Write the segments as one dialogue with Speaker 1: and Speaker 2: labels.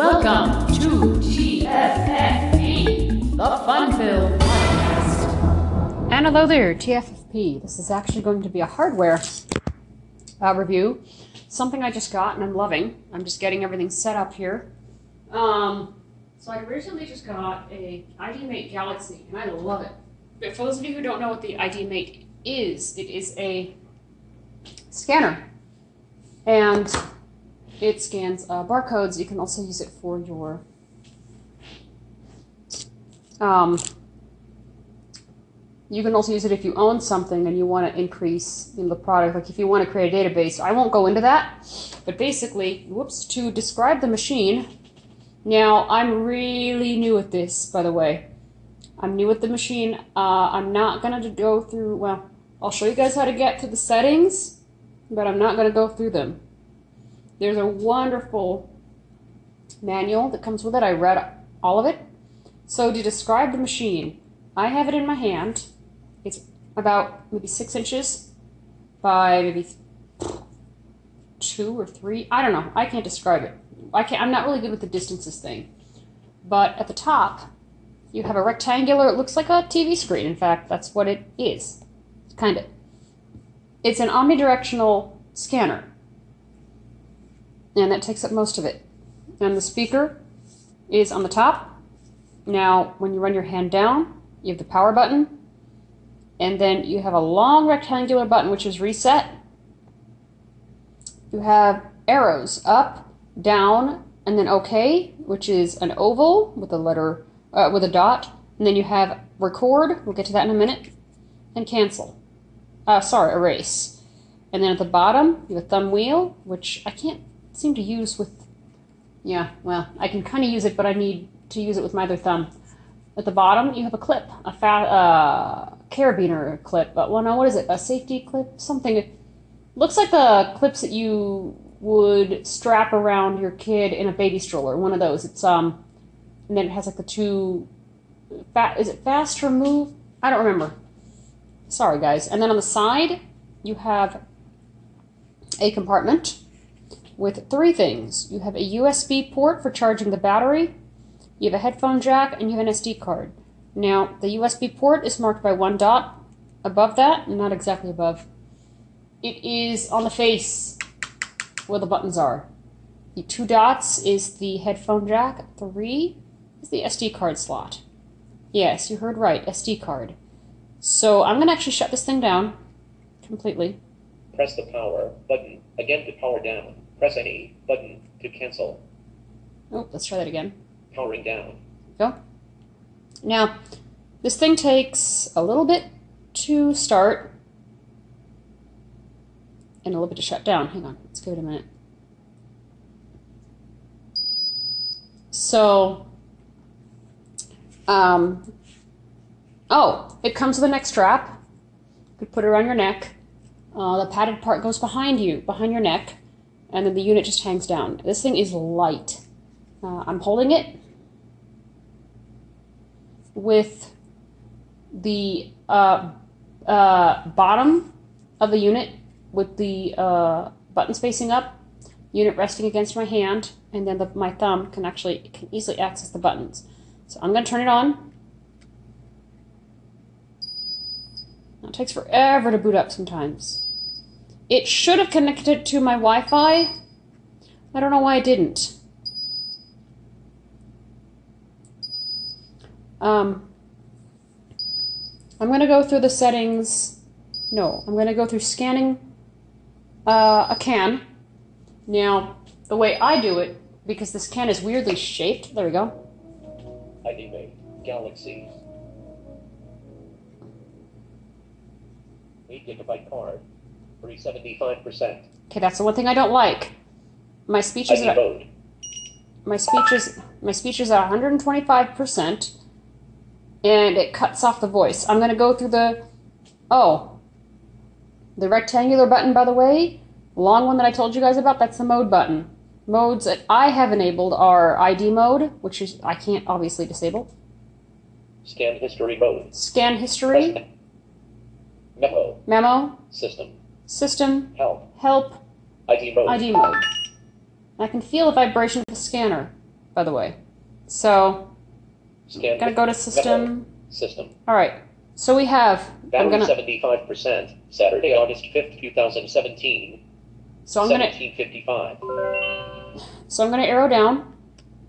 Speaker 1: Welcome to TFFP, the Fun-Filled Podcast.
Speaker 2: And hello there, TFFP. This is actually going to be a hardware uh, review. Something I just got and I'm loving. I'm just getting everything set up here. Um, so I recently just got a ID Mate Galaxy and I love it. But for those of you who don't know what the ID Mate is, it is a scanner. And it scans uh, barcodes. You can also use it for your um, you can also use it if you own something and you want to increase the product. Like if you want to create a database, I won't go into that. But basically, whoops, to describe the machine. Now I'm really new at this, by the way. I'm new at the machine. Uh, I'm not gonna go through. Well, I'll show you guys how to get to the settings, but I'm not gonna go through them. There's a wonderful manual that comes with it. I read all of it. So to describe the machine, I have it in my hand. It's about maybe six inches by maybe two or three. I don't know. I can't describe it. I can't. I'm not really good with the distances thing. But at the top, you have a rectangular. It looks like a TV screen. In fact, that's what it is. Kind of. It's an omnidirectional scanner and that takes up most of it. And the speaker is on the top. Now, when you run your hand down, you have the power button, and then you have a long rectangular button which is reset. You have arrows up, down, and then OK, which is an oval with a letter uh, with a dot, and then you have record. We'll get to that in a minute, and cancel. Uh, sorry, erase. And then at the bottom, you have a thumb wheel, which I can't seem to use with. Yeah, well, I can kind of use it, but I need to use it with my other thumb. At the bottom, you have a clip, a fat uh, carabiner clip. But well, no, what is it? A safety clip? Something. It looks like the clips that you would strap around your kid in a baby stroller. One of those. It's um, and then it has like the two. Fat is it fast remove? I don't remember. Sorry, guys. And then on the side, you have a compartment with three things. You have a USB port for charging the battery, you have a headphone jack, and you have an SD card. Now, the USB port is marked by one dot above that, not exactly above. It is on the face where the buttons are. The two dots is the headphone jack, three is the SD card slot. Yes, you heard right, SD card. So I'm going to actually shut this thing down completely.
Speaker 3: Press the power button again to power down. Press any button to cancel.
Speaker 2: Oh, let's try that again.
Speaker 3: Powering down.
Speaker 2: Go. Now, this thing takes a little bit to start and a little bit to shut down. Hang on, let's give it a minute. So, um, oh, it comes with a neck strap. You could put it around your neck. Uh, the padded part goes behind you, behind your neck and then the unit just hangs down. This thing is light. Uh, I'm holding it with the uh, uh, bottom of the unit with the uh, buttons facing up, unit resting against my hand, and then the, my thumb can actually can easily access the buttons. So I'm going to turn it on. It takes forever to boot up sometimes. It should have connected to my Wi-Fi. I don't know why it didn't. Um, I'm going to go through the settings. No, I'm going to go through scanning uh, a can. Now, the way I do it, because this can is weirdly shaped, there we go.
Speaker 3: Mate Galaxy. 8 gigabyte card. 375%.
Speaker 2: Okay, that's the one thing I don't like. My speech is
Speaker 3: mode.
Speaker 2: my speech is my speech is at 125 percent, and it cuts off the voice. I'm gonna go through the oh, the rectangular button. By the way, long one that I told you guys about. That's the mode button. Modes that I have enabled are ID mode, which is I can't obviously disable.
Speaker 3: Scan history mode.
Speaker 2: Scan history,
Speaker 3: Memo.
Speaker 2: memo,
Speaker 3: System.
Speaker 2: System,
Speaker 3: Help.
Speaker 2: help,
Speaker 3: ID mode.
Speaker 2: ID mode. I can feel the vibration of the scanner, by the way. So
Speaker 3: Scan
Speaker 2: gonna go to system.
Speaker 3: system.
Speaker 2: All right. So we have. I'm
Speaker 3: Battery
Speaker 2: gonna.
Speaker 3: seventy-five percent. Saturday, August fifth, two thousand seventeen.
Speaker 2: So I'm gonna.
Speaker 3: Seventeen fifty-five.
Speaker 2: So I'm gonna arrow down.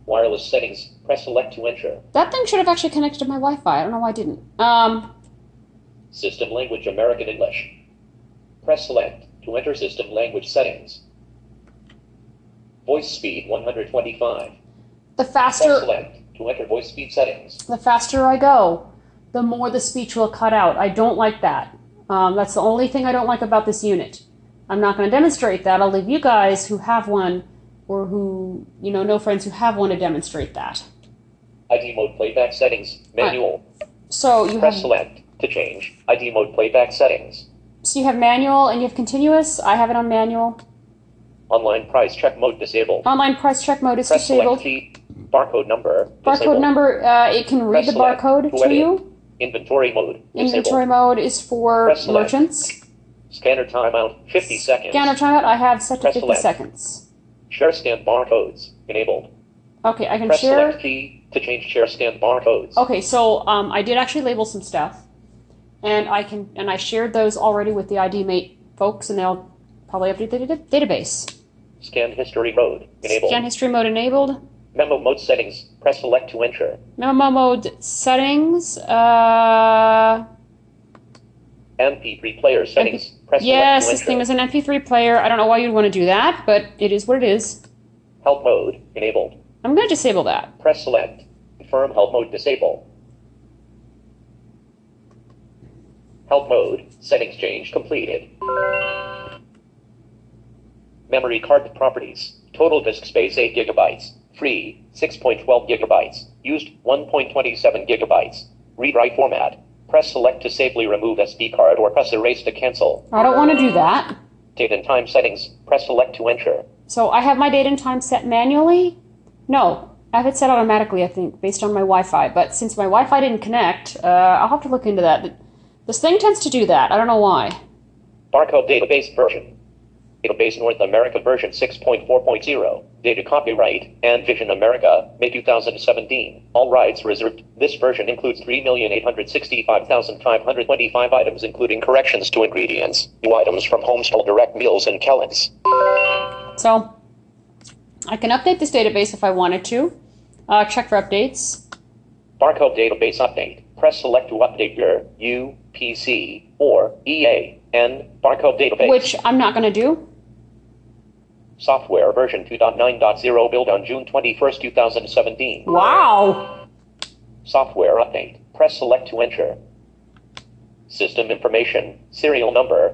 Speaker 3: Wireless settings. Press select to enter.
Speaker 2: That thing should have actually connected to my Wi-Fi. I don't know why I didn't. Um.
Speaker 3: System language American English. Press select to enter system language settings. Voice speed 125.
Speaker 2: The faster Press
Speaker 3: select to enter voice speed settings.
Speaker 2: the faster I go, the more the speech will cut out. I don't like that. Um, that's the only thing I don't like about this unit. I'm not going to demonstrate that. I'll leave you guys who have one or who, you know, know friends who have one to demonstrate that.
Speaker 3: ID mode playback settings. Manual.
Speaker 2: So you
Speaker 3: Press
Speaker 2: have
Speaker 3: select to change ID mode playback settings.
Speaker 2: So you have manual and you have continuous. I have it on manual.
Speaker 3: Online price check mode disabled.
Speaker 2: Online price check mode is
Speaker 3: Press
Speaker 2: disabled.
Speaker 3: select key. Barcode number.
Speaker 2: Barcode
Speaker 3: disabled.
Speaker 2: number, uh, it can read
Speaker 3: Press
Speaker 2: the barcode
Speaker 3: to
Speaker 2: to you.
Speaker 3: Inventory mode.
Speaker 2: Inventory
Speaker 3: Disabled.
Speaker 2: mode is for
Speaker 3: Press select.
Speaker 2: merchants.
Speaker 3: Scanner timeout 50 seconds.
Speaker 2: Scanner timeout I have set to
Speaker 3: Press
Speaker 2: 50
Speaker 3: select.
Speaker 2: seconds.
Speaker 3: Share scan barcodes. Enabled.
Speaker 2: Okay, I can
Speaker 3: Press
Speaker 2: share.
Speaker 3: select key to change share scan barcodes.
Speaker 2: Okay, so um, I did actually label some stuff, and I can and I shared those already with the ID Mate folks, and they'll probably update the database.
Speaker 3: Scan history mode. Enabled.
Speaker 2: Scan history mode enabled.
Speaker 3: Memo mode settings. Press select to enter.
Speaker 2: Memo mode settings. Uh,
Speaker 3: MP3 player settings. Press
Speaker 2: yes, this thing is an MP3 player. I don't know why you'd want to do that, but it is what it is.
Speaker 3: Help mode. Enabled.
Speaker 2: I'm going to disable that.
Speaker 3: Press select. Confirm help mode disable. Help mode. Settings change completed. Memory card properties. Total disk space 8 gigabytes. Free 6.12 gigabytes. Used 1.27 gigabytes. Read write format. Press select to safely remove SD card or press erase to cancel.
Speaker 2: I don't want to do that.
Speaker 3: Date and time settings. Press select to enter.
Speaker 2: So I have my date and time set manually. No, I have it set automatically. I think based on my Wi-Fi. But since my Wi-Fi didn't connect, uh, I'll have to look into that. This thing tends to do that. I don't know why.
Speaker 3: Barcode database version. Database North America version 6.4.0. Data copyright En-Vision America, May 2017. All rights reserved. This version includes 3,865,525 items, including corrections to ingredients. New items from Homestall Direct Meals and Kellen's.
Speaker 2: So I can update this database if I wanted to. Uh, check for updates.
Speaker 3: Barcode database update. Press select to update your UPC or EAN barcode database.
Speaker 2: Which I'm not going to do.
Speaker 3: Software version 2.9.0 built on June 21st, 2017.
Speaker 2: Wow.
Speaker 3: Software update. Press select to enter. System information. Serial number.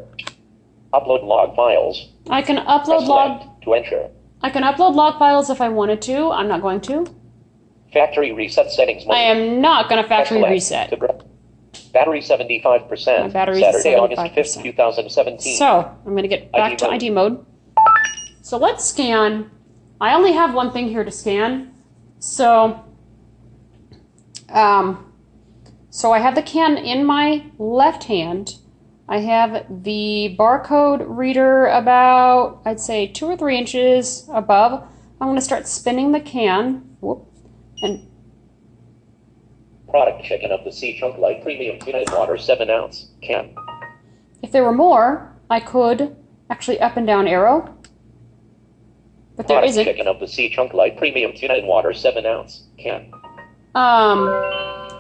Speaker 3: Upload log files.
Speaker 2: I can upload log.
Speaker 3: to enter.
Speaker 2: I can upload log files if I wanted to. I'm not going to.
Speaker 3: Factory reset settings mode.
Speaker 2: I am not going to factory
Speaker 3: select
Speaker 2: reset.
Speaker 3: to Battery 75%.
Speaker 2: My battery's at
Speaker 3: Saturday, August
Speaker 2: 75%.
Speaker 3: 5th, 2017.
Speaker 2: So I'm going to get back
Speaker 3: ID
Speaker 2: to
Speaker 3: mode.
Speaker 2: ID mode. So let's scan. I only have one thing here to scan. So, um, so I have the can in my left hand. I have the barcode reader about, I'd say, two or three inches above. I'm going to start spinning the can. Whoop. And
Speaker 3: Product chicken of the sea chunk light premium tuna and water 7 ounce can.
Speaker 2: if there were more, I could actually up and down arrow. But there
Speaker 3: Product
Speaker 2: isn't.
Speaker 3: chicken of the sea chunk light premium tuna and water 7 ounce can.
Speaker 2: Um,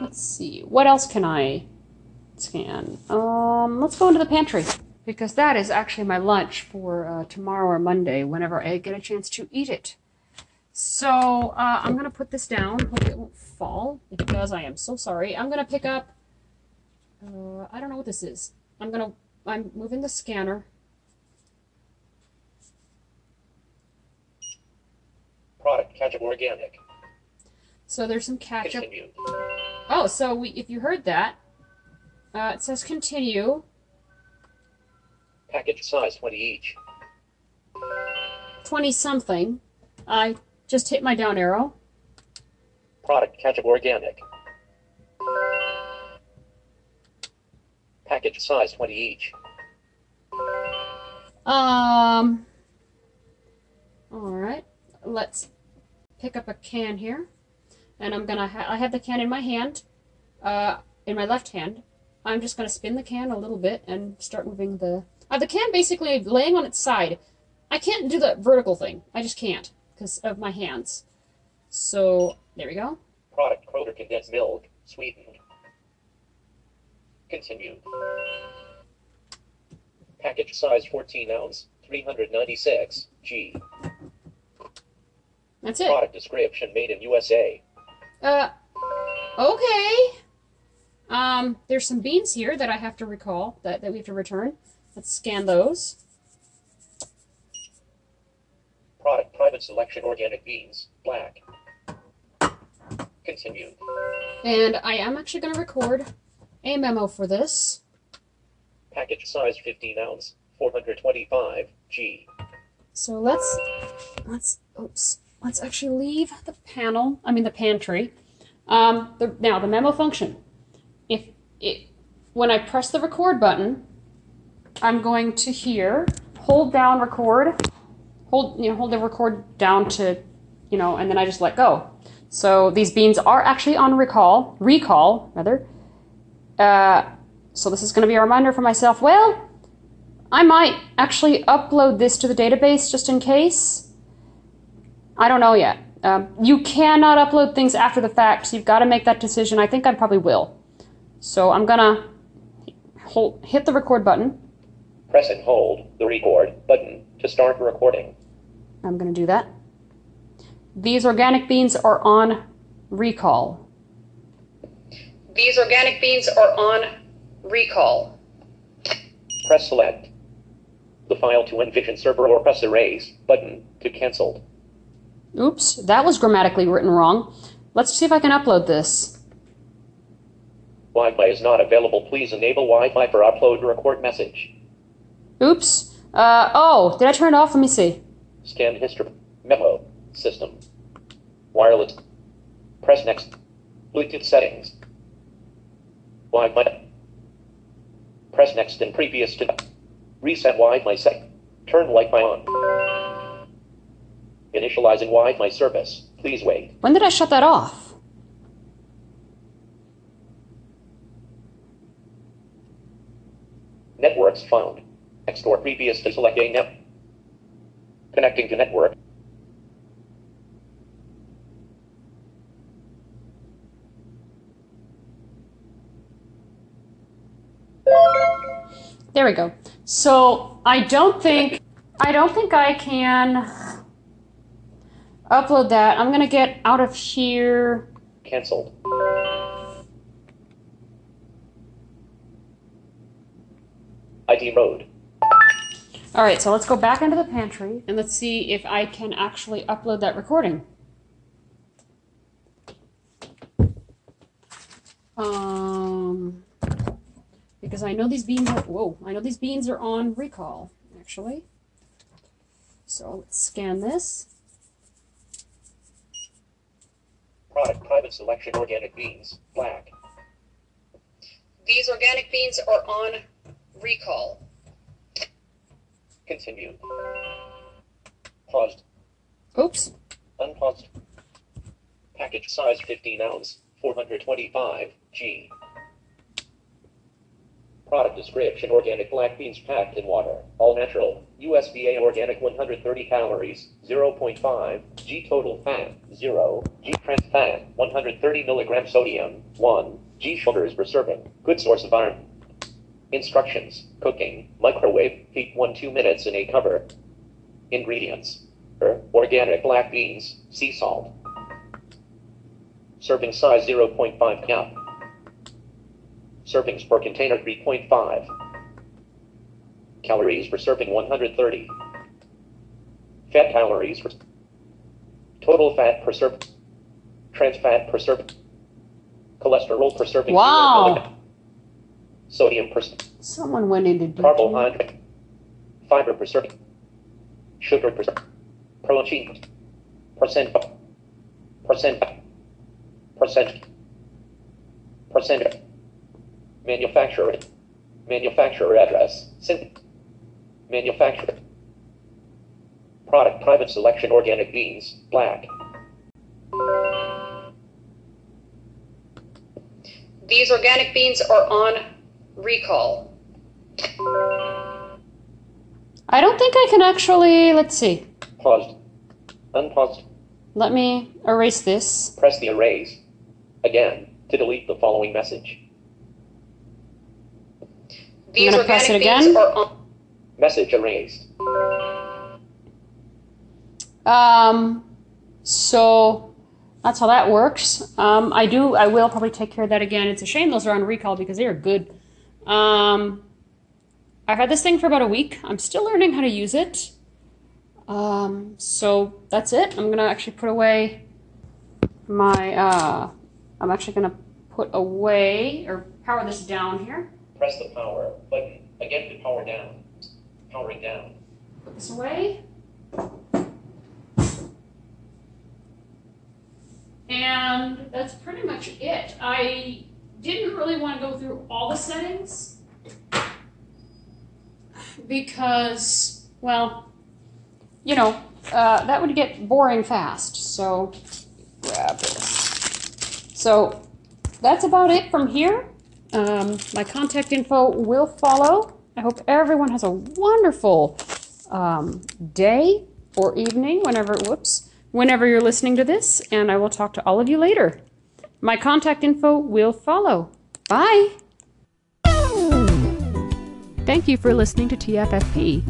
Speaker 2: let's see. What else can I scan? Um, let's go into the pantry because that is actually my lunch for uh, tomorrow or Monday whenever I get a chance to eat it. So uh, I'm gonna put this down. Hope it won't fall. If it does, I am so sorry. I'm gonna pick up. Uh, I don't know what this is. I'm gonna. I'm moving the scanner.
Speaker 3: Product ketchup organic.
Speaker 2: So there's some ketchup.
Speaker 3: Continue.
Speaker 2: Oh, so we, if you heard that, uh, it says continue.
Speaker 3: Package size 20 each.
Speaker 2: 20 something. I just hit my down arrow.
Speaker 3: Product ketchup organic. Package size 20 each.
Speaker 2: Um. All right. Let's pick up a can here, and I'm gonna. Ha- I have the can in my hand, uh, in my left hand. I'm just gonna spin the can a little bit and start moving the. I have the can basically laying on its side. I can't do the vertical thing. I just can't because of my hands. So there we go.
Speaker 3: Product Kroger condensed milk, sweetened. Continue. Package size 14 ounce, 396 G.
Speaker 2: That's it.
Speaker 3: Product description made in USA.
Speaker 2: Uh, okay. Um, there's some beans here that I have to recall that, that we have to return. Let's scan those.
Speaker 3: Selection organic beans, black. Continue.
Speaker 2: And I am actually going to record a memo for this.
Speaker 3: Package size 15 ounce, 425 G.
Speaker 2: So let's let's oops let's actually leave the panel. I mean the pantry. Um, the, now the memo function. If it when I press the record button, I'm going to here hold down record, hold you know hold the record down to you know, and then I just let go. So these beans are actually on recall, recall rather. Uh, so this is going to be a reminder for myself. Well, I might actually upload this to the database just in case. I don't know yet. Um, you cannot upload things after the fact, so you've got to make that decision. I think I probably will. So I'm gonna hold, hit the record button.
Speaker 3: Press and hold the record button to start recording.
Speaker 2: I'm gonna do that. These organic beans are on recall. These organic beans are on recall.
Speaker 3: Press select the file to Envision server or press erase button to cancel.
Speaker 2: Oops, that was grammatically written wrong. Let's see if I can upload this.
Speaker 3: Wi-Fi is not available. Please enable Wi-Fi for upload record message.
Speaker 2: Oops. Uh, oh, did I turn it off? Let me see.
Speaker 3: Scan history. Memo. System. Wireless. Press next. Bluetooth settings. Wi-Fi. Press next in previous to reset Wi-Fi set. Turn Wi-Fi on. Initializing Wi-Fi service. Please wait.
Speaker 2: When did I shut that off?
Speaker 3: Networks found. Next or previous to select a net. Connecting to network.
Speaker 2: There we go. So I don't think I don't think I can upload that. I'm gonna get out of here.
Speaker 3: Cancelled. ID mode.
Speaker 2: All right, so let's go back into the pantry and let's see if I can actually upload that recording. Um, because I know these beans are whoa, I know these beans are on recall actually. So let's scan this.
Speaker 3: Product private selection organic beans. Black.
Speaker 2: These organic beans are on recall.
Speaker 3: Continue. Paused.
Speaker 2: Oops.
Speaker 3: Unpaused. Package size 15 ounce, 425 G. Product description organic black beans packed in water, all natural, USDA organic 130 calories, 0.5 G total fat, 0 G trans fat, 130 milligram sodium, 1 G sugars per serving. Good source of iron. Instructions cooking, microwave, heat 1 2 minutes in a cover. Ingredients organic black beans, sea salt. Serving size 0.5 cup. Servings per container 3.5. Calories per serving 130. Fat calories per total fat per serving. Trans fat per serving. Cholesterol per serving.
Speaker 2: Wow
Speaker 3: sodium percent.
Speaker 2: Someone went into detail.
Speaker 3: carbohydrate, fiber percent, sugar percent, protein percent, percent, percent, percent, manufacturer, manufacturer address, synth, manufacturer, product private selection organic beans, black.
Speaker 2: These organic beans are on recall. I don't think I can actually. Let's see.
Speaker 3: Paused. Unpaused.
Speaker 2: Let me erase this.
Speaker 3: Press the erase. Again, to delete the following message.
Speaker 2: These gonna press it again.
Speaker 3: Message erased.
Speaker 2: Um, so that's how that works. Um, I do. I will probably take care of that again. It's a shame those are on recall because they are good. Um, I've had this thing for about a week. I'm still learning how to use it. Um, so that's it. I'm gonna actually put away my. Uh, I'm actually gonna put away or power this down here.
Speaker 3: Press the power button again to power down. Powering down.
Speaker 2: Put this away. And that's pretty much it. I didn't really want to go through all the settings because, well, you know, uh, that would get boring fast. So, grab this. So, that's about it from here. Um, my contact info will follow. I hope everyone has a wonderful um, day or evening whenever, whoops, whenever you're listening to this, and I will talk to all of you later. My contact info will follow. Bye.
Speaker 1: Thank you for listening to TFFP.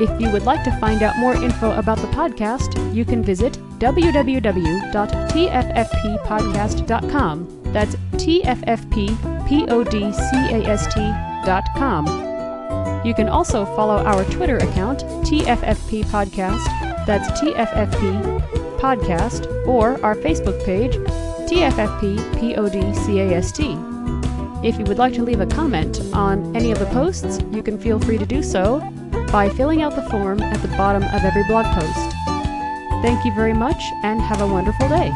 Speaker 1: If you would like to find out more info about the podcast, you can visit www.tffppodcast.com. That's tffppodcast.com. You can also follow our Twitter account, TFFP Podcast, that's TFFP Podcast, or our Facebook page, TFFP. If you would like to leave a comment on any of the posts, you can feel free to do so by filling out the form at the bottom of every blog post. Thank you very much and have a wonderful day.